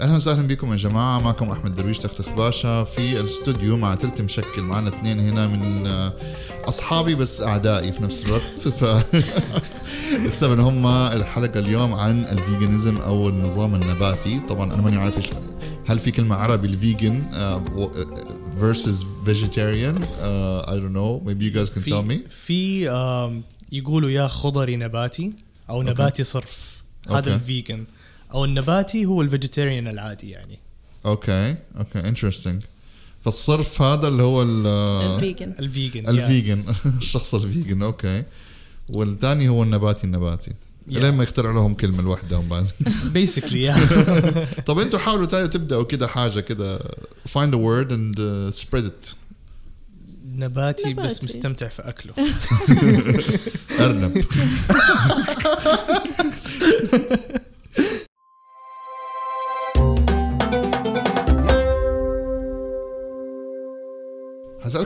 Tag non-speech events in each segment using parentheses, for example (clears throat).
أهلا وسهلا بكم يا جماعة. معكم أحمد درويش تختخ باشا في الاستوديو مع تلت مشكل. معنا اثنين هنا من آه، أصحابي بس أعدائي في نفس الوقت. ف (laughs) السبب هم الحلقة اليوم عن ال veganism أو النظام النباتي. طبعا أنا ماني عارف إيش هل في كلمة عربي ال vegan versus vegetarian uh, I don't know. Maybe you guys can tell me. في في آم، يقولوا يا خضري نباتي أو نباتي صرف. Okay. هذا ال vegan. أو النباتي هو ال vegetarian العادي يعني. okay okay interesting. فالصرف هذا اللي هو ال- الفيجن. الفيجن الفيجن (laughs) الشخص الفيجن أوكي والثاني هو النباتي النباتي. Yeah. لين ما يخترع لهم كلمة لوحدهم بعد. (laughs) basically يا (laughs) طب أنتوا حاولوا تبدأوا كده حاجة كده find a word and uh, spread it. نباتي بس. مستمتع في أكله. أرنب.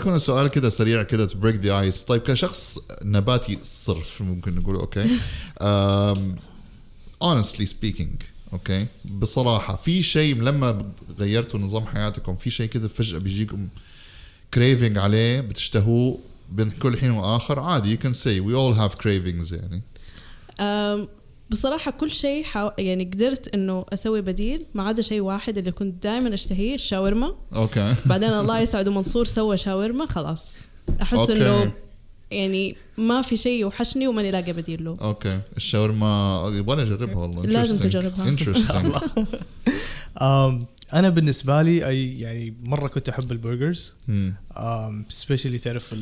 أنا سؤال كده سريع to break the ice. طيب كشخص نباتي صرف ممكن نقول okay؟ honestly speaking okay؟ بصراحة في شيء لما غيرتوا نظام حياتكم في شيء كده فجأة بيجيكم craving عليه بتشتهوه بين كل حين وآخر؟ عادي you can say we all have cravings يعني. بصراحة كل شيء حاو... يعني قدرت إنه أسوي بديل ما عدا شيء واحد اللي كنت دائما أشتهيه الشاورما. Okay. بعدين الله (laughs) يسعده منصور سوى شاورما خلاص. أحس okay. إنه يعني ما في شيء يوحشني وماني لاقي بديل له. أوكي. الشاورما يبغى أجربها والله. لازم. تجربها. (laughs) (laughs) آم، أنا بالنسبة لي أي يعني مرة كنت أحب ال burgers. especially تعرف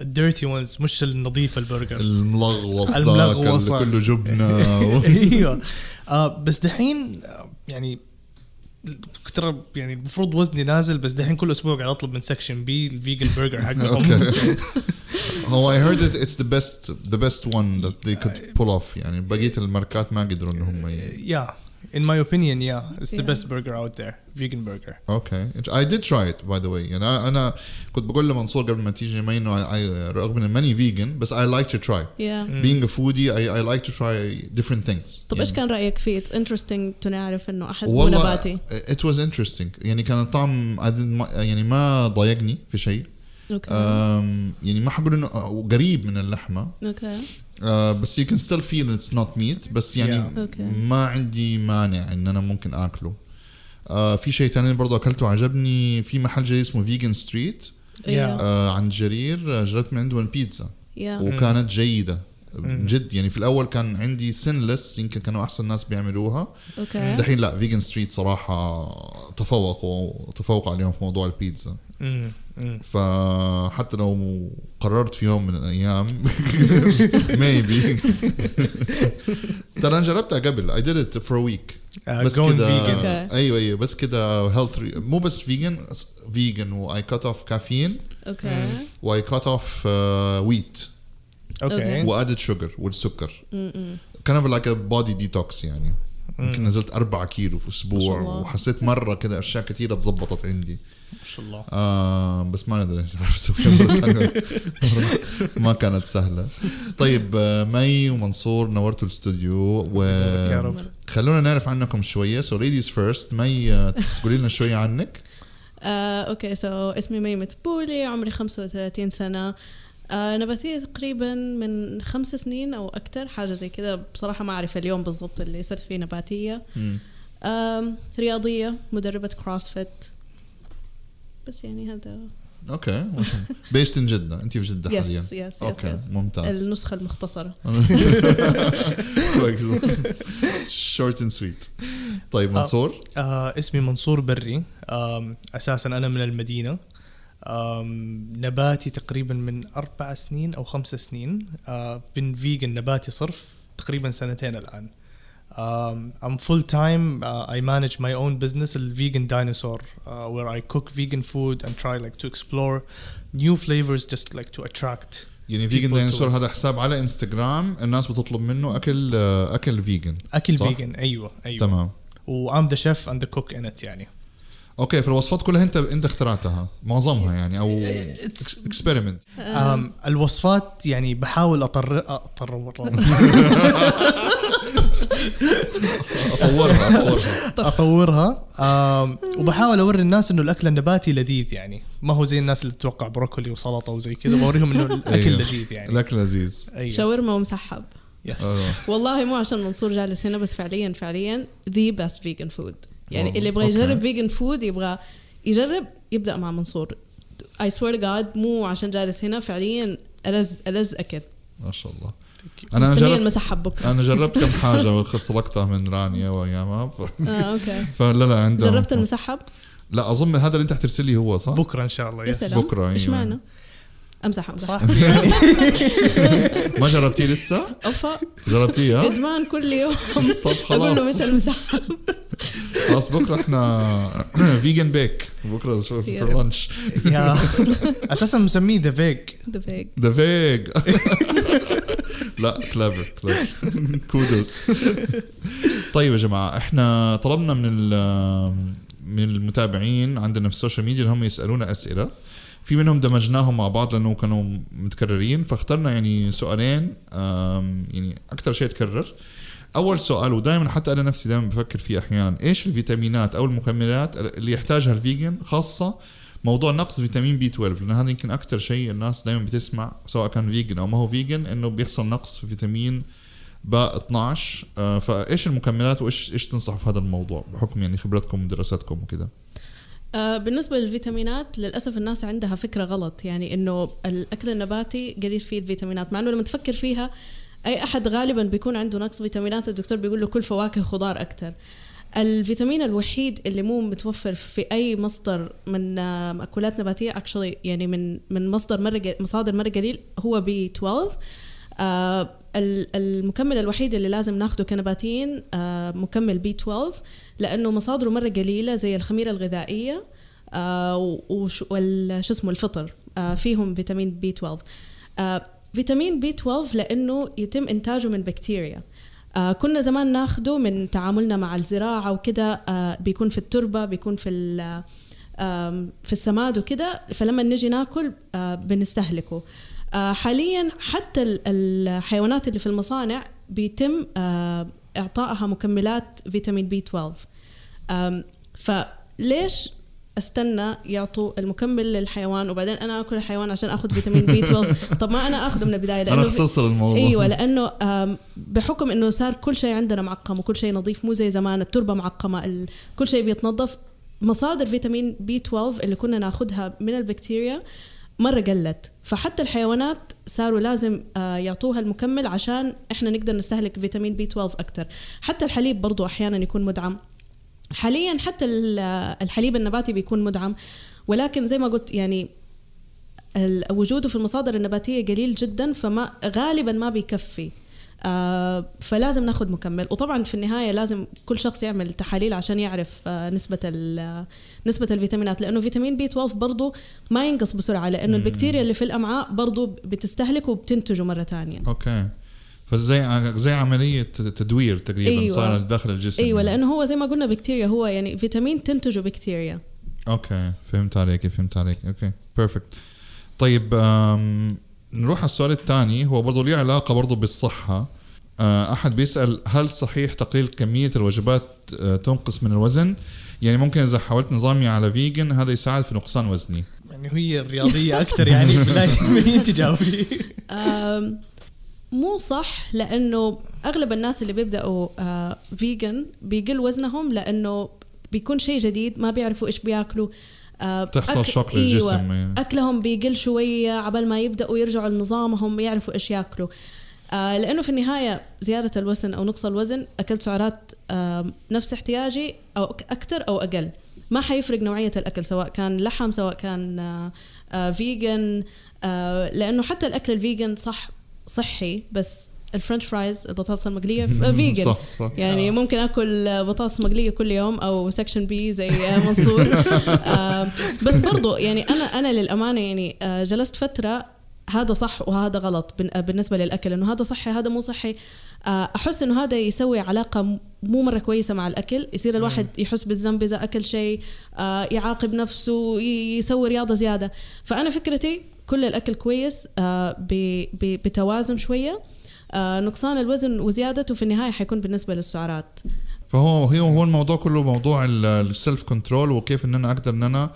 ال dirty ones مش النظيف البرجر. الملغوص الملغوص. اللي كله جبنة. (laughs) أيوه. آه بس دحين آه، يعني كنت رب- يعني المفروض وزني نازل بس دحين كل أسبوع قاعد أطلب من Section B ال vegan burger حقهم. (laughs) هو I heard it it's the best the best one that they could pull off. يعني بقية الماركات ما قدروا ان هم ي... yeah in my opinion yeah it's the Yeah. best burger out there vegan burger اوكي I did try it by the way يعني انا أنا كنت بقول لمنصور قبل ما تيجي ما انه I- I- رغم اني ماني فيجن بس I like to try yeah. being a foodie I, I like to try different things طب ايش كان رايك فيه؟ اتس انترستنج تو نعرف انه احد مو والله نباتي it was interesting يعني كان الطعم I didn't ma- يعني ما ضايقني في شيء Okay أم، يعني ما حقول إنه آه، قريب من اللحمة. Okay آه، بس you can still feel it's not meat. بس يعني Yeah. ما عندي مانع إن أنا ممكن آكله. آه، في شيء ثاني برضه أكلته عجبني. في محل جديد اسمه Vegan Street yeah. عند جرير. آه، جربت من عندهم البيتزا. Yeah. وكانت جيدة. جد. يعني في الأول كان عندي Sinless يمكن كانوا أحسن ناس بيعملوها. Okay دحين لا Vegan Street صراحة تفوقوا تفوقوا عليهم في موضوع البيتزا. مم. فحتى لو قررت في يوم من الأيام (laughs) maybe ترى أنا جربتها قبل. I did it for a week. Uh, بس كده. أيوه أيوه. بس كده health مو بس vegan vegan و I cut off caffeine okay و I cut off wheat okay و added sugar والسكر kind of like a body detox يعني. يمكن نزلت أربعة كيلو في أسبوع الله. وحسيت مرة كده أشياء كثيرة تزبطت عندي ما شاء الله آه بس ما ندري إيش عارف. (laughs) ما كانت سهلة طيب آه مي ومنصور نورتوا الاستوديو يا رب. وخلونا نعرف عنكم شوية so ladies first مي آه، تقولي لنا شوية عنك آه، okay so اسمي مي متبولي عمري 35 سنة آه نباتية تقريبا من خمس سنين أو أكثر حاجة زي كذا. بصراحة ما أعرف اليوم بالضبط اللي صرت فيه نباتية. آم رياضية مدربة CrossFit بس يعني هذا. okay based in جدة. أنت في جدة yes حاليا. yes yes okay ممتاز. النسخة المختصرة. short and sweet طيب منصور؟ آه اسمي منصور بري. أساسا أنا من المدينة. نباتي تقريبا من أربع سنين أو خمس سنين آه been vegan نباتي صرف تقريبا سنتين الان Um, I'm full time. Uh, I manage my own business, the Vegan Dinosaur, uh, where I cook vegan food and try like to explore new flavors, just like to attract يعني vegan ديناصور هذا حساب على انستغرام الناس بتطلب منه اكل آه، اكل vegan اكل. vegan أيوه أيوه تمام و I'm the chef and the cook in it يعني okay فالوصفات كلها أنت أنت اخترعتها معظمها يعني أو experiment um, الوصفات يعني بحاول اطر اطر أطورها أطورها. (laughs) أطورها. وبحاول أوري الناس إنه الأكل النباتي لذيذ يعني. ما هو زي الناس اللي تتوقع بروكولي وسلطة وزي كذا بوريهم إنه (laughs) الأكل أيوه. لذيذ يعني. الأكل لذيذ. أيوه. شاورما ومسحب. yes آه. والله مو عشان منصور جالس هنا بس فعليا فعليا the best vegan food يعني. اللي يبغى. يجرب vegan food يبغى يجرب يبدأ مع منصور. I swear جاد مو عشان جالس هنا فعليا ألذ ألذ أكل. ما شاء الله. أنا جربت المسحب بكرة. أنا جربت كم (laughs) حاجة خصلقتها من رانيا وأيامها. ف... آه أوكي. (laughs) فلا لا عندهم. جربت المسحب لا أظن هذا اللي أنت حترسل لي هو صح؟ بكرة إن شاء الله يا يس سلام. بكرة، إيش أيوة. معنى؟ امزح امزح صح (laughs) يعني. ما جربتيه لسه؟ أوفا. جربتيه ها؟ إدمان كل يوم. طب أقول له خلاص. متى المسحب خلاص بكرة إحنا (clears throat) فيجن بيك بكرة في. الرنش يا أساسا مسميه the vig the veg the veg لا clever clever kudos طيب يا جماعة إحنا طلبنا من ال- من المتابعين عندنا في ال social media انهم يسألونا أسئلة. في منهم دمجناهم مع بعض لأنه كانوا متكررين فاخترنا يعني سؤالين يعني أكثر شيء تكرر أول سؤال ودائما حتى أنا نفسي دائما بفكر فيه أحيانا إيش الفيتامينات أو المكملات اللي يحتاجها ال vegan خاصة موضوع نقص فيتامين بي 12 لأن هذا يمكن أكثر شيء الناس دائما بتسمع سواء كان vegan أو ما هو vegan إنه بيحصل نقص في فيتامين باء 12 آه، فإيش المكملات وإيش إيش تنصحوا في هذا الموضوع؟ بحكم يعني خبرتكم ودراساتكم وكذا. آه، بالنسبة للفيتامينات للأسف الناس عندها فكرة غلط. يعني إنه الأكل النباتي قليل فيه الفيتامينات مع إنه لما تفكر فيها أي أحد غالبا بيكون عنده نقص فيتامينات الدكتور بيقول له كل فواكه خضار أكتر. الفيتامين الوحيد اللي مو متوفر في أي مصدر من مأكولات نباتية actually يعني من من مصدر قل- مصادر مرة قليل هو بي 12 آه ال- المكمل الوحيد اللي لازم ناخده كنباتيين آه مكمل بي 12 لأنه مصادره مره قليلة زي الخميرة الغذائية آه وش اسمه الفطر فيهم فيتامين بي 12 آه فيتامين بي 12 لأنه يتم إنتاجه من بكتيريا. آه كنا زمان ناخده من تعاملنا مع الزراعة وكده آه بيكون في التربة بيكون في آم، في السماد وكده فلما نجي ناكل آه، بنستهلكه. آه، حاليا حتى ال- الحيوانات اللي في المصانع بيتم آه، إعطائها مكملات فيتامين بي 12 آم، فليش استنى يعطوا المكمل للحيوان وبعدين أنا آكل الحيوان عشان آخذ فيتامين بي 12 (laughs) طب ما أنا آخذه من البداية أنا لأنه أختصر الموضوع. أيوه لأنه بحكم إنه صار كل شيء عندنا معقم وكل شيء نظيف مو زي زمان التربة معقمة كل شيء بيتنظف مصادر فيتامين بي 12 اللي كنا ناخذها من البكتيريا مرة قلت. فحتى الحيوانات صاروا لازم يعطوها المكمل عشان إحنا نقدر نستهلك فيتامين بي 12 أكثر حتى الحليب برضو أحيانا يكون مدعم. حاليا حتى ال- الحليب النباتي بيكون مدعم ولكن زي ما قلت يعني وجوده في المصادر النباتية قليل جدا فما غالبا ما بيكفي. آه فلازم ناخذ مكمل. وطبعا في النهاية لازم كل شخص يعمل تحاليل عشان يعرف آه نسبة نسبة الفيتامينات لأنه فيتامين بي 12 برضه ما ينقص بسرعة لأنه البكتيريا اللي في الأمعاء برضه بتستهلكه وبتنتجه مرة ثانية. okay. فزي ع- زي عملية تدوير تقريبا أيوة. صار داخل الجسم. أيوه يعني. لأنه هو زي ما قلنا بكتيريا هو يعني فيتامين تنتجه بكتيريا. okay فهمت عليك فهمت عليك. okay perfect طيب آم، نروح على السؤال الثاني. هو برضه ليه علاقة برضه بالصحة. آه، أحد بيسأل هل صحيح تقليل كمية الوجبات آه، تنقص من الوزن؟ يعني ممكن إذا حاولت نظامي على vegan هذا يساعد في نقصان وزني. يعني هي الرياضية أكثر يعني (laughs) بالله مين تجاوبي. مو صح لأنه أغلب الناس اللي بيبدأوا آه vegan بيقل وزنهم لأنه بيكون شيء جديد ما بيعرفوا إيش بياكلوا. آه تحصل shock للجسم أيوة يعني. أكلهم بيقل شوية عبال ما يبدأوا يرجعوا لنظامهم يعرفوا إيش ياكلوا. آه لأنه في النهاية زيادة الوزن أو نقص الوزن أكلت سعرات آه نفس احتياجي أو أكثر أو أقل. ما حيفرق نوعية الأكل سواء كان لحم سواء كان آه آه vegan آه لأنه حتى الأكل ال vegan صح صحي بس ال french fries البطاطس المقلية (laughs) vegan صح صح. يعني ممكن آكل بطاطس مقلية كل يوم أو سكشن بي زي منصور. (laughs) آه، بس برضو يعني أنا أنا للأمانة يعني آه، جلست فترة هذا صح وهذا غلط بالنسبة للأكل إنه هذا صحي هذا مو صحي. آه، أحس إنه هذا يسوي علاقة مو مرة كويسة مع الأكل. يصير الواحد يحس بالذنب إذا أكل شيء آه، يعاقب نفسه يسوي رياضة زيادة. فأنا فكرتي كل الأكل كويس آه، بتوازن شوية. آه نقصان الوزن وزيادته في النهاية حيكون بالنسبة للسعرات. فهو هو الموضوع كله موضوع ال self control وكيف إن أنا أقدر إن أنا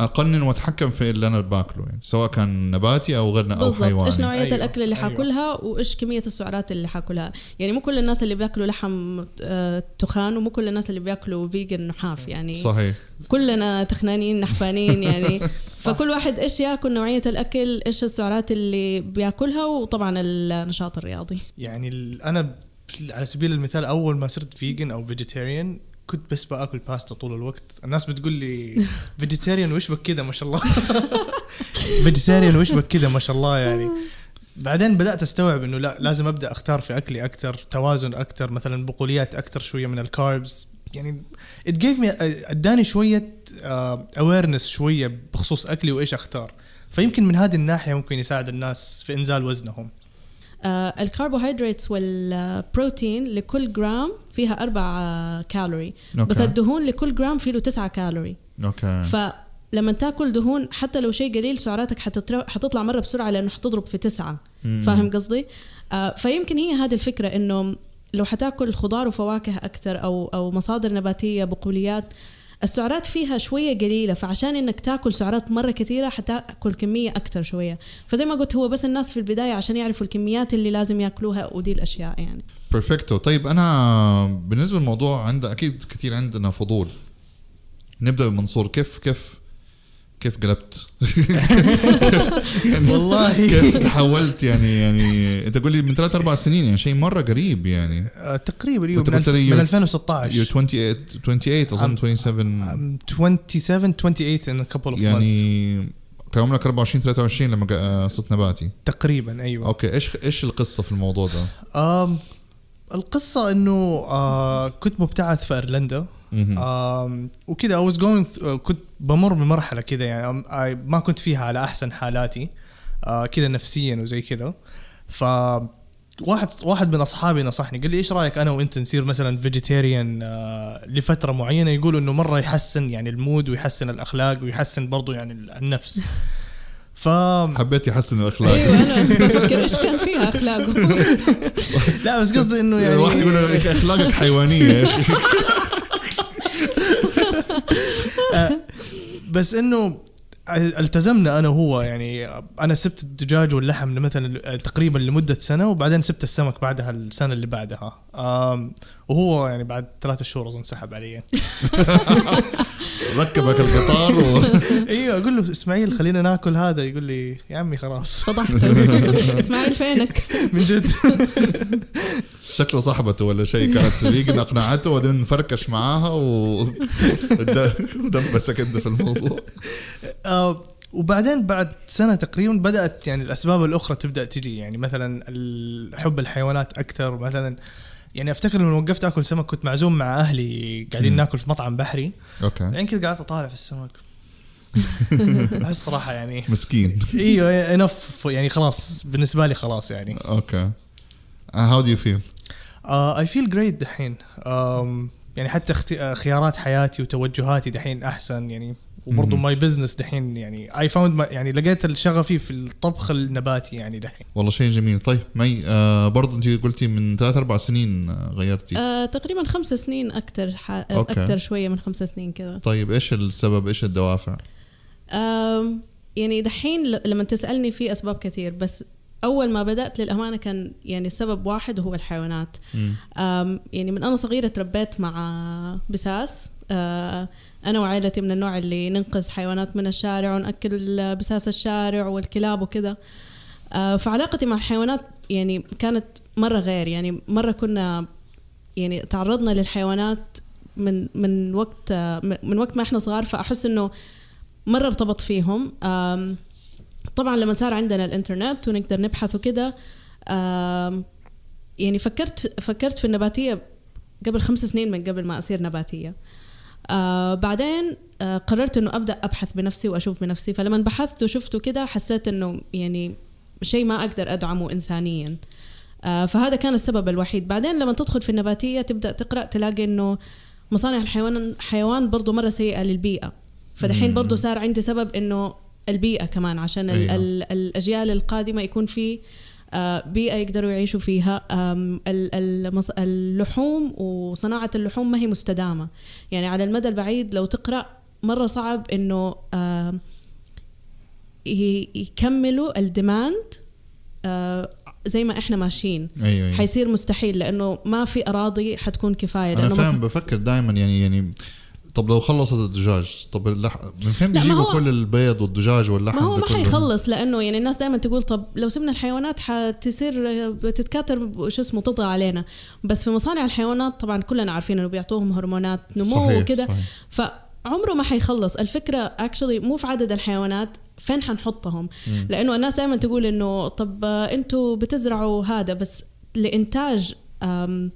اقنن وأتحكم في اللي أنا باكله يعني سواء كان نباتي أو غير أو بالضبط. إيش حيواني. نوعية أيوة، أيوة. الاكل اللي أيوة. حاكلها وإيش كمية السعرات اللي حاكلها؟ يعني مو كل الناس اللي بياكلوا لحم آه، تخان ومو كل الناس اللي بياكلوا vegan نحاف يعني صحيح. كلنا تخنانين نحفانين يعني. (laughs) فكل واحد إيش ياكل نوعية الأكل إيش السعرات اللي بياكلها وطبعا النشاط الرياضي. يعني أنا على سبيل المثال أول ما صرت vegan أو vegetarian كنت بس بآكل باستا طول الوقت. الناس بتقول لي vegetarian وش بك كذا ما شاء الله. vegetarian وش بك كذا ما شاء الله يعني. بعدين بدأت أستوعب إنه لا لازم أبدأ أختار في أكلي أكثر توازن أكثر مثلا بقوليات أكثر شوية من ال carbs يعني it gave me أداني شوية awareness شوية بخصوص أكلي وإيش أختار. فيمكن من هذه الناحية ممكن يساعد الناس في إنزال وزنهم. آه الكربوهيدرات والبروتين لكل جرام فيها أربعة calorie okay. بس الدهون لكل جرام فيه له تسعة calorie okay فلما تاكل دهون حتى لو شيء قليل سعراتك. حتطلع مرة بسرعة لأنه حتضرب في تسعة مم. فاهم قصدي؟ آه فيمكن هي هذه الفكرة إنه لو حتاكل خضار وفواكه أكثر أو أو مصادر نباتية بقوليات السعرات فيها شوية قليلة فعشان إنك تاكل سعرات مرة كثيرة حتاكل كمية أكثر شوية. فزي ما قلت هو بس الناس في البداية عشان يعرفوا الكميات اللي لازم ياكلوها ودي الأشياء يعني. بيرفكتو طيب أنا بالنسبة للموضوع عند أكيد كثير عندنا فضول. نبدأ بمنصور. كيف كيف كيف قلبت؟ يعني (laughs) والله. كيف تحولت يعني يعني انت تقول لي من ثلاث أربع سنين يعني شيء مرة قريب يعني. آه، تقريبا أيوه من, الف... من you're- 2016 you're 28 28 أظن 27 I'm 27 28 in a couple of months. يعني كان عمرك 24 23 لما قا- صرت نباتي؟ تقريبا أيوه. okay إيش إيش القصة في الموضوع ده؟ آم القصة إنه آه كنت مبتعث في أيرلندا. وكذا I was going th- كنت بمر بمرحلة كذا يعني um, I ما كنت فيها على أحسن حالاتي آه كذا نفسيا وزي كذا. ف واحد واحد من أصحابي نصحني قال لي إيش رأيك أنا وأنت نصير مثلا vegetarian آه لفترة معينة؟ يقولوا إنه مرة يحسن يعني ال mood ويحسن الأخلاق ويحسن برضو يعني النفس. ف حبيت يحسن الأخلاق. أيوه أنا بفكر إيش كان فيها أخلاقه. (laughs) لا بس قصدي إنه يعني واحد يقول أخلاقك حيوانية (laughs) يا أخي بس إنه التزمنا أنا وهو يعني أنا سبت الدجاج واللحم مثلا تقريبا لمدة سنة وبعدين سبت السمك بعدها السنة اللي بعدها. وهو يعني بعد ثلاثة شهور أظن سحب علي. ركبك القطار و... (laughs) أيوه أقول له إسماعيل خلينا ناكل هذا يقول لي يا عمي خلاص. فضحت (laughs) إسماعيل فينك؟ من جد. شكله صاحبته ولا شيء كانت فيجن اقنعته وبعدين فركش معاها و... (laughs) ودبسك انت في الموضوع. آه، وبعدين بعد سنة تقريبا بدأت يعني الأسباب الأخرى تبدأ تجي. يعني مثلا حب الحيوانات أكثر. مثلا يعني أفتكر لما وقفت آكل سمك كنت معزوم مع أهلي قاعدين مم. ناكل في مطعم بحري. okay. يعني كذا قعدت أطالع في السمك. (laughs) أحس صراحة يعني مسكين. إيوه enough يعني خلاص بالنسبة لي خلاص يعني. okay. How do you feel I feel great دحين. آم، يعني حتى آه، خيارات حياتي وتوجهاتي دحين أحسن. يعني وبرضه. my business دحين يعني I found يعني لقيت شغفي في الطبخ النباتي يعني دحين. والله شيء جميل. طيب مي آه برضه انت قلتي من ثلاث أربع سنين آه، غيرتي. آه تقريبا خمس سنين أكثر ح... أكثر شوية من خمس سنين كذا. طيب إيش السبب؟ إيش الدوافع؟ آم، يعني دحين ل- لما تسألني في أسباب كثير بس أول ما بدأت للأمانة كان يعني السبب واحد وهو الحيوانات. يعني من أنا صغيرة تربيت مع بساس. آه، أنا وعائلتي من النوع اللي ننقذ حيوانات من الشارع ونأكل بساس الشارع والكلاب وكذا. آه، فعلاقتي مع الحيوانات يعني كانت مرة غير. يعني مرة كنا يعني تعرضنا للحيوانات من من وقت من وقت ما إحنا صغار فأحس إنه مرة ارتبط فيهم. طبعا لما صار عندنا الإنترنت ونقدر نبحث آم، يعني فكرت فكرت في النباتية قبل خمس سنين من قبل ما أصير نباتية. آه بعدين آه قررت إنه أبدأ أبحث بنفسي وأشوف بنفسي فلما بحثت وشفته كده حسيت إنه يعني شيء ما أقدر أدعمه انسانيا آه فهذا كان السبب الوحيد بعدين لما تدخل في النباتية تبدأ تقرأ تلاقي إنه مصانع الحيوان حيوان برضه مرة سيئة للبيئة فدحين. برضه صار عندي سبب إنه البيئة كمان عشان أيوة. ال الأجيال القادمة يكون في آه، بيئة يقدروا يعيشوا فيها. اللحوم وصناعة اللحوم ما هي مستدامة. يعني على المدى البعيد لو تقرأ مرة صعب إنه يكملوا الديماند آه، زي ما إحنا ماشيين. أيوه أيوه. حيصير مستحيل لأنه ما في أراضي حتكون كفاية. أنا لأنه فاهم بفكر دائما يعني يعني طب لو خلصت الدجاج طب اللح... من فين بيجيبوا هو- كل البيض والدجاج واللحم ما هو ما؟ حيخلص لأنه يعني الناس دائما تقول طب لو سبنا الحيوانات حتصير بتتكاثر شو اسمه تطغى علينا. بس في مصانع الحيوانات طبعا كلنا عارفين إنه بيعطوهم هرمونات نمو وكده. فعمره ما حيخلص. الفكرة اكشلي مو في عدد الحيوانات فين حنحطهم؟ لأنه الناس دائما تقول إنه طب أنتوا بتزرعوا هذا بس لإنتاج آم،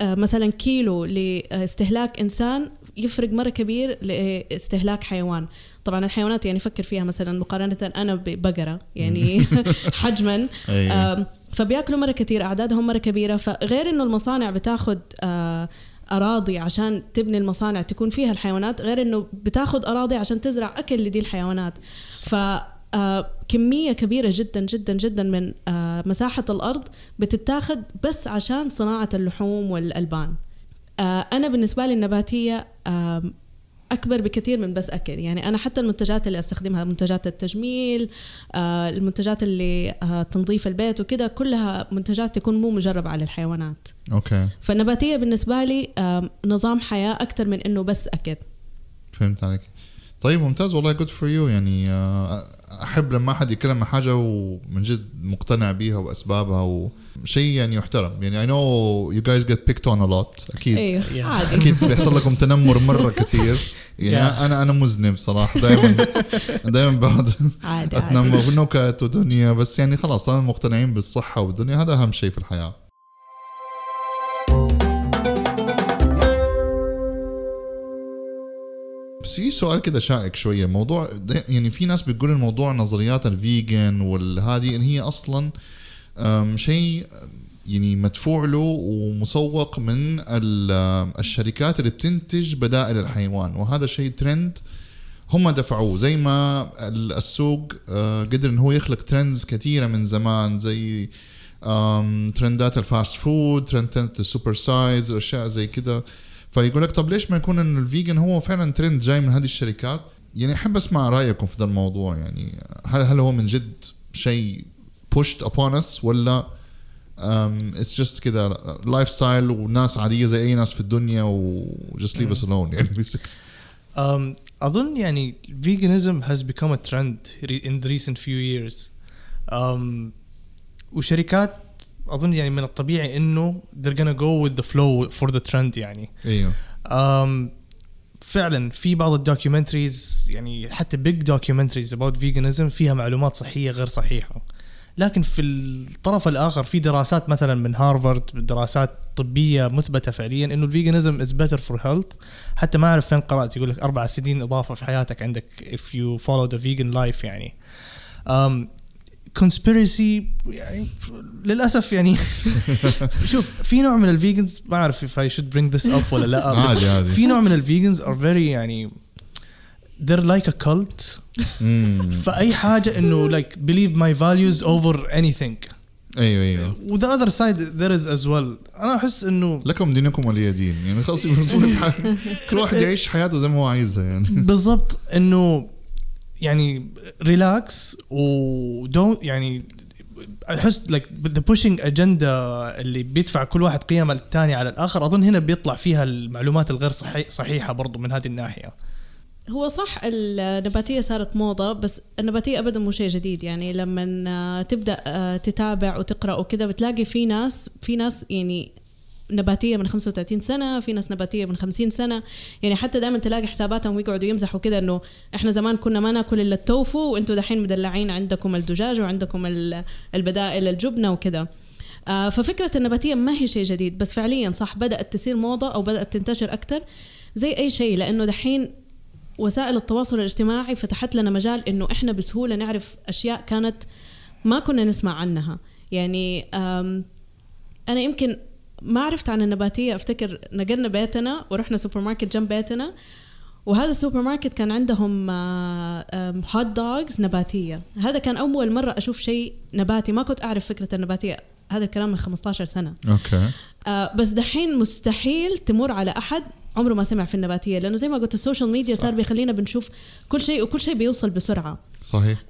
آه، مثلا كيلو لإستهلاك إنسان يفرق مرة كبير لاستهلاك حيوان. طبعا الحيوانات يعني فكر فيها مثلا مقارنة أنا ببقرة يعني (laughs) حجما. فبياكلوا مرة كثير أعدادهم مرة كبيرة. فغير إنه المصانع بتاخذ أراضي عشان تبني المصانع تكون فيها الحيوانات غير إنه بتاخذ أراضي عشان تزرع أكل لدي الحيوانات. ف كمية كبيرة جدا جدا جدا من مساحة الأرض بتتاخد بس عشان صناعة اللحوم والألبان. أنا بالنسبة لي النباتية آم، أكبر بكثير من بس أكل. يعني أنا حتى المنتجات اللي أستخدمها منتجات التجميل آه، المنتجات اللي آه، تنظيف البيت وكده كلها منتجات تكون مو مجربة على الحيوانات. أوكي. فالنباتية بالنسبة لي نظام حياة أكثر من إنه بس أكل. فهمت عليك. طيب ممتاز والله good for you يعني آه، أحب لما أحد يتكلم عن حاجة ومن جد مقتنع بيها وأسبابها وشيء يعني يحترم. يعني I know you guys get picked on a lot أكيد. أيوه أكيد بيحصل لكم تنمر مرة كثير يعني Yeah. أنا أنا مذنب صراحة دائما دائما بقعد عادي أتنمر. ونكت ودنيا بس يعني خلاص طالما مقتنعين بالصحة والدنيا. هذا أهم شيء في الحياة. بس في سؤال كده شائك شوية. موضوع يعني في ناس بتقول الموضوع نظريات ال vegan والهذه إن هي أصلا شيء يعني مدفوع له ومسوق من ال- الشركات اللي بتنتج بدائل الحيوان. وهذا شيء ترند هم دفعوه. زي ما ال- السوق آه، قدر انه هو يخلق trends كثيرة من زمان زي ترندات ال fast food ترندات ال super size أشياء زي كده. فيقول لك طب ليش ما يكون انه ال vegan هو فعلا ترند جاي من هذه الشركات؟ يعني أحب أسمع رأيكم في ذا الموضوع يعني هل هل هو من جد شيء pushed upon us ولا um, it's just كده lifestyle وناس عادية زي أي ناس في الدنيا و just leave us alone يعني Um, أظن يعني veganism has become a trend re- in the recent few years. Um, وشركات أظن يعني من الطبيعي إنه they're gonna go with the flow for the trend يعني. إيوه Um, فعلا في بعض ال documentaries يعني حتى big documentaries about veganism فيها معلومات صحية غير صحيحة. لكن في الطرف الآخر في دراسات مثلا من هارفارد دراسات طبية مثبتة فعليا إنه ال veganism is better for health حتى ما أعرف فين قرأت يقول لك أربع سنين إضافة في حياتك عندك if you follow the vegan life يعني. Conspiracy يعني للأسف يعني (laughs) شوف في نوع من ال vegans ما أعرف if I should bring this up ولا لا (laughs) عادي، عادي. في نوع من ال vegans are very يعني they're like a cult. فأي حاجة إنه like believe my values over anything. أيوه أيوه. و the other side there is as well. أنا أحس إنه لكم دينكم ولي دين يعني خلاص (laughs) كل واحد يعيش حياته زي ما هو عايزها يعني. بالضبط إنه يعني relax ودون يعني احس like the pushing agenda اللي بيدفع كل واحد قيمة الثاني على الآخر أظن هنا بيطلع فيها المعلومات الغير صحي صحيحة برضو من هذه الناحية. هو صح النباتية صارت موضة بس النباتية أبدا مو شيء جديد. يعني لما تبدأ آه، تتابع وتقرأ وكده بتلاقي في ناس في ناس يعني نباتية من 35 سنة في ناس نباتية من 50 سنة. يعني حتى دائما تلاقي حساباتهم ويقعدوا يمزحوا كده إنه إحنا زمان كنا ما ناكل إلا التوفو وأنتم دحين مدلعين عندكم الدجاج وعندكم ال- البدائل الجبنة وكده. آه، ففكرة النباتية ما هي شيء جديد بس فعليا صح بدأت تصير موضة أو بدأت تنتشر أكثر زي أي شيء لأنه دحين وسائل التواصل الاجتماعي فتحت لنا مجال إنه إحنا بسهولة نعرف أشياء كانت ما كنا نسمع عنها. يعني أم، أنا يمكن ما عرفت عن النباتية. أفتكر نقلنا بيتنا ورحنا سوبر ماركت جنب بيتنا وهذا السوبر ماركت كان عندهم hot dogs نباتية. هذا كان أول مرة أشوف شيء نباتي. ما كنت أعرف فكرة النباتية. هذا الكلام من 15 سنة. okay. آه بس دحين مستحيل تمر على أحد عمره ما سمع في النباتية لأنه زي ما قلت ال social media صح. صار بيخلينا بنشوف كل شيء وكل شيء بيوصل بسرعة. صحيح.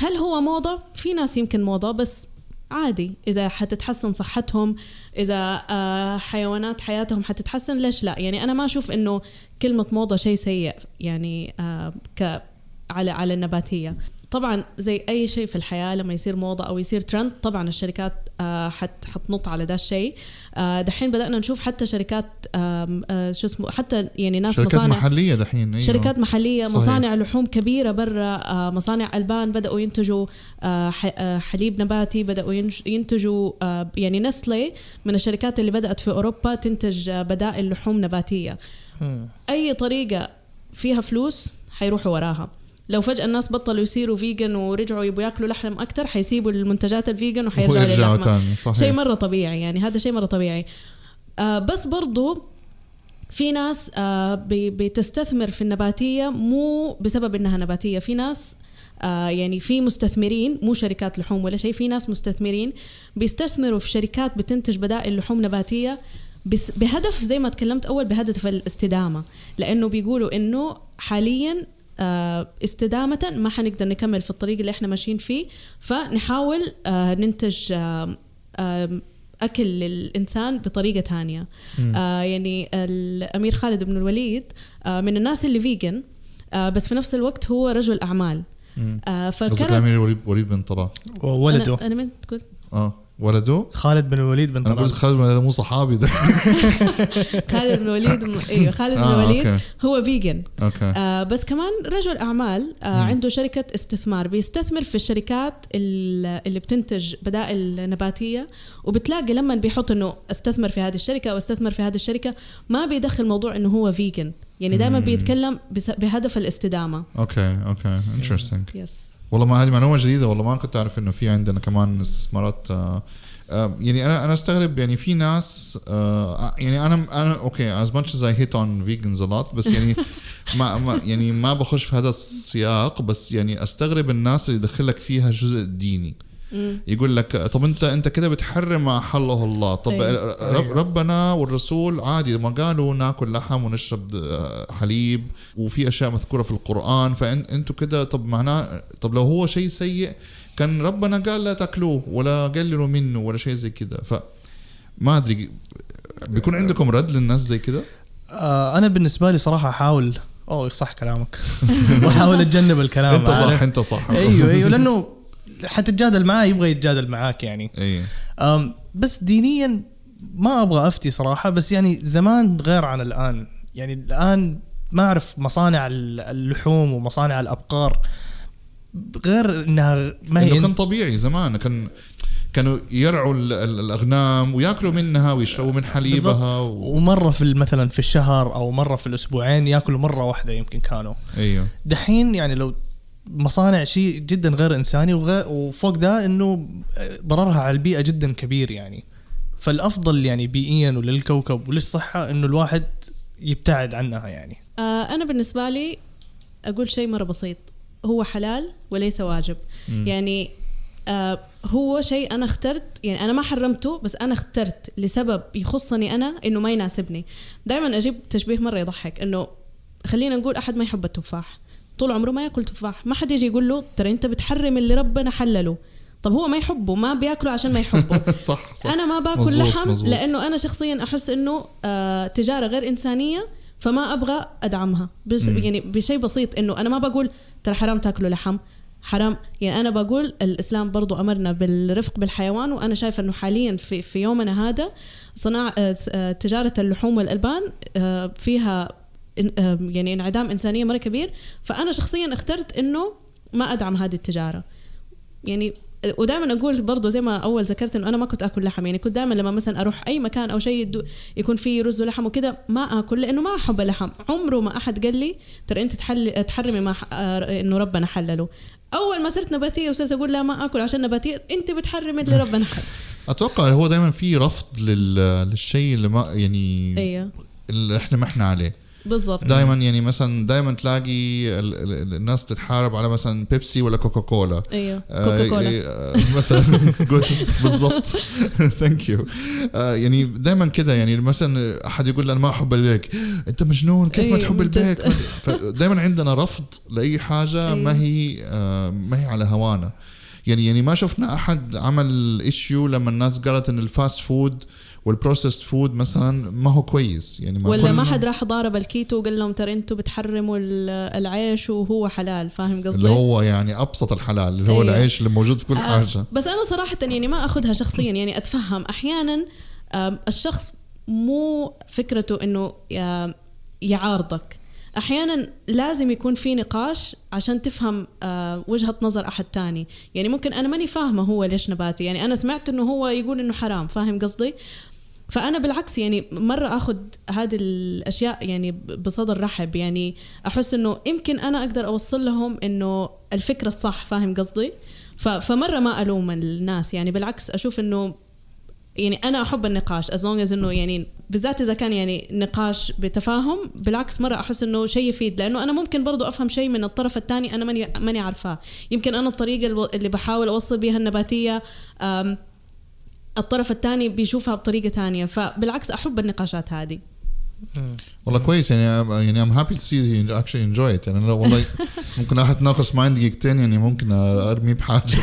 هل هو موضة؟ في ناس يمكن موضة بس عادي. إذا حتتحسن صحتهم إذا آه، حيوانات حياتهم حتتحسن ليش لا؟ يعني أنا ما أشوف إنه كلمة موضة شيء سيء يعني آه، ك على على النباتية. طبعا زي أي شيء في الحياة لما يصير موضة أو يصير ترند طبعا الشركات آه، حت حتنط على ده الشيء آه، دحين بدأنا نشوف حتى شركات آه، شو اسمه حتى يعني ناس شركات مصانع محلية دحين أيوه. شركات محلية صحيح. مصانع لحوم كبيرة برا مصانع ألبان بدأوا ينتجوا حليب نباتي بدأوا ينتجوا يعني نستله من الشركات اللي بدأت في أوروبا تنتج بدائل لحوم نباتية. أي طريقة فيها فلوس حيروحوا وراها لو فجأة الناس بطلوا يصيروا vegan ورجعوا يبوا ياكلوا لحم أكتر حيسيبوا المنتجات ال vegan وحيرجعوا للحمة. تاني صحيح. شيء مرة طبيعي يعني هذا شيء مرة طبيعي. آه بس برضو في ناس آه بتستثمر في النباتية مو بسبب إنها نباتية. في ناس آه يعني في مستثمرين مو شركات لحوم ولا شيء في ناس مستثمرين بيستثمروا في شركات بتنتج بدائل لحوم نباتية بس بهدف زي ما تكلمت أول بهدف الاستدامة. لأنه بيقولوا إنه حاليا استدامة ما حنقدر نكمل في الطريق اللي إحنا ماشيين فيه. فنحاول آه، ننتج آه، آه، أكل للإنسان بطريقة تانية آه يعني الأمير خالد بن الوليد آه من الناس اللي vegan آه بس في نفس الوقت هو رجل. آه قصدك فكان الأمير وليد وليد بن طلال. وولده أنا, أنا من تقول. آه. ولده؟ خالد بن الوليد بن طلال خالد بن- هذا مو صحابي ده. (laughs) خالد بن الوليد م- أيوه (laughs) خالد بن آه، الوليد أوكي. هو vegan أوكي. آه بس كمان رجل أعمال آه عنده شركة استثمار. بيستثمر في الشركات ال- اللي بتنتج بدائل نباتية وبتلاقي لما بيحط إنه استثمر في هذه الشركة أو استثمر في هذه الشركة ما بيدخل موضوع إنه هو vegan يعني دائما بيتكلم بهدف الاستدامة. أوكي أوكي interesting yes والله ما هذه معلومة جديدة والله ما كنت أعرف إنه في عندنا كمان استثمارات آه آه يعني أنا أنا أستغرب يعني في ناس آه يعني أنا أنا okay much as I hate on vegans a lot بس يعني (laughs) ما, ما يعني ما بخش في هذا السياق بس يعني أستغرب الناس اللي يدخل لك فيها الجزء يقول لك طب أنت أنت كده بتحرم ما أحله الله. طب أيوة. رب ربنا والرسول عادي ما قالوا ناكل لحم ونشرب حليب وفي أشياء مذكورة في القرآن. فانتوا كده طب معناه طب لو هو شيء سيء كان ربنا قال لا تأكلوه ولا قللوا منه ولا شيء زي كده. ف ما أدري بيكون عندكم رد للناس زي كده؟ آه أنا بالنسبة لي صراحة أحاول أوه صح كلامك. (laughs) واحاول أتجنب الكلام أنت صح؟ أنت صح. أيوه أيوه لأنه حتتجادل معاه يبغى يتجادل معاك يعني. إي. أم بس دينيا ما أبغى أفتي صراحة بس يعني زمان غير عن الآن. يعني الآن ما أعرف مصانع اللحوم ومصانع الأبقار. غير إنها ما هي كان طبيعي زمان كان كانوا يرعوا ال- ال- الأغنام ويأكلوا منها ويشربوا من حليبها و... ومرة في مثلا في الشهر أو مرة في الأسبوعين يأكلوا مرة واحدة يمكن كانوا. إيوه. دحين يعني لو مصانع شيء جدا غير إنساني وغير وفوق ده إنه ضررها على البيئة جدا كبير يعني. فالأفضل يعني بيئيا وللكوكب وللصحة إنه الواحد يبتعد عنها يعني. آه أنا بالنسبة لي أقول شيء مرة بسيط. هو حلال وليس واجب. يعني آه هو شيء أنا اخترت يعني أنا ما حرمته بس أنا اخترت لسبب يخصني أنا إنه ما يناسبني. دائما أجيب تشبيه مرة يضحك إنه خلينا نقول أحد ما يحب التفاح. طول عمره ما ياكل تفاح. ما حد يجي يقول له ترى انت بتحرم اللي ربنا حلله. طب هو ما يحبه ما بياكله عشان ما يحبه. (laughs) صح صح. أنا ما باكل مزبوط، لحم مزبوط. لأنه أنا شخصيا أحس إنه آه تجارة غير إنسانية فما أبغى أدعمها. بس يعني بشيء بسيط إنه أنا ما بقول ترى حرام تاكلوا لحم. حرام. يعني أنا بقول الإسلام برضو أمرنا بالرفق بالحيوان وأنا شايفة إنه حاليا في في يومنا هذا صناعه آه، آه، تجارة اللحوم والألبان آه، فيها يعني انعدام إنسانية مرة كبير. فأنا شخصيا اخترت إنه ما أدعم هذه التجارة. يعني ودائما أقول برضو زي ما أول ذكرت إنه أنا ما كنت آكل لحم. يعني كنت دائما لما مثلا أروح أي مكان أو شيء يكون فيه رز ولحم وكذا ما آكل لأنه ما أحب اللحم. عمره ما أحد قال لي ترى أنت تحل تحرمي ما آه، إنه ربنا حلله. أول ما صرت نباتية وصرت أقول لا ما آكل عشان نباتية أنت بتحرمي اللي ربنا حل أتوقع هو دائما في رفض لل... للشيء اللي ما يعني أيوه اللي إحنا ما إحنا عليه. بالضبط. دائما يعني مثلا دائما تلاقي ال- ال- الناس تتحارب على مثلا بيبسي ولا كوكا كولا أيوه آه، كوكا كولا آه، مثلا. (laughs) بالضبط. (laughs) thank you يعني دائما كده يعني مثلا أحد يقول أنا ما أحب البيك. أنت مجنون كيف ما أي، تحب. البيك؟ (laughs) دائما عندنا رفض لأي حاجة ما هي آه، ما هي على هوانا. يعني يعني ما شفنا أحد عمل issue لما الناس قالت إن ال fast food وال processed food مثلا ما هو كويس. يعني ما ولا ما حد راح ضارب الكيتو وقال لهم ترى أنتوا بتحرموا ال- العيش وهو حلال فاهم قصدي؟ اللي هو يعني أبسط الحلال اللي هو أيوة. العيش اللي موجود في كل آه، حاجة. بس أنا صراحة يعني ما أخذها شخصيا. يعني أتفهم. أحيانا الشخص مو فكرته إنه يعارضك. أحيانا لازم يكون في نقاش عشان تفهم آه، وجهة نظر أحد تاني. يعني ممكن أنا ماني فاهمة هو ليش نباتي. يعني أنا سمعت إنه هو يقول إنه حرام فاهم قصدي؟ فأنا بالعكس يعني مرة آخذ هذه الأشياء يعني بصدر رحب يعني أحس إنه يمكن أنا أقدر أوصل لهم إنه الفكرة الصح فاهم قصدي؟ فمرة ما ألوم الناس يعني بالعكس أشوف إنه يعني أنا أحب النقاش as long إنه يعني بالذات إذا كان يعني نقاش بتفاهم بالعكس مرة أحس إنه شيء يفيد لأنه أنا ممكن برضو أفهم شيء من الطرف الثاني أنا ماني ماني عارفاه. يمكن أنا الطريقة اللي بحاول أوصل بها النباتية الطرف الثاني بيشوفها بطريقة ثانية. فبالعكس أحب النقاشات هذه. والله كويس. يعني يعني I'm happy to see you actually enjoy it. يعني لو والله (laughs) ممكن أحد تناقش معي دقيقتين يعني ممكن ارمي بحاجة.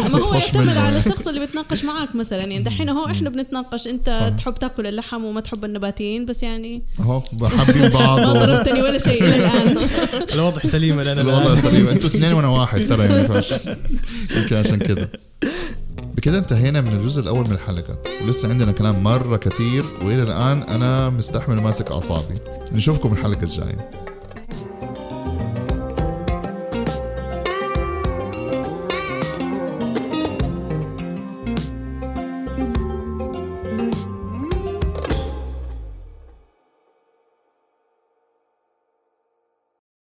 لا ما هو يعتمد على. الشخص اللي بتناقش معاك مثلا. يعني دحين هو إحنا بنتناقش. أنت صح. تحب تاكل اللحم وما تحب النباتيين بس يعني أهو حابين بعض ما ضربتني ولا شيء إلى الآن. الوضع سليم الآن. الآن. سليم. أنتوا اثنين وأنا واحد ترى يعني يمكن عشان كده. بكده انتهينا من الجزء الأول من الحلقة. ولسه عندنا كلام مرة كتير وإلى الآن أنا مستحمل وماسك أعصابي. نشوفكم الحلقة الجاية.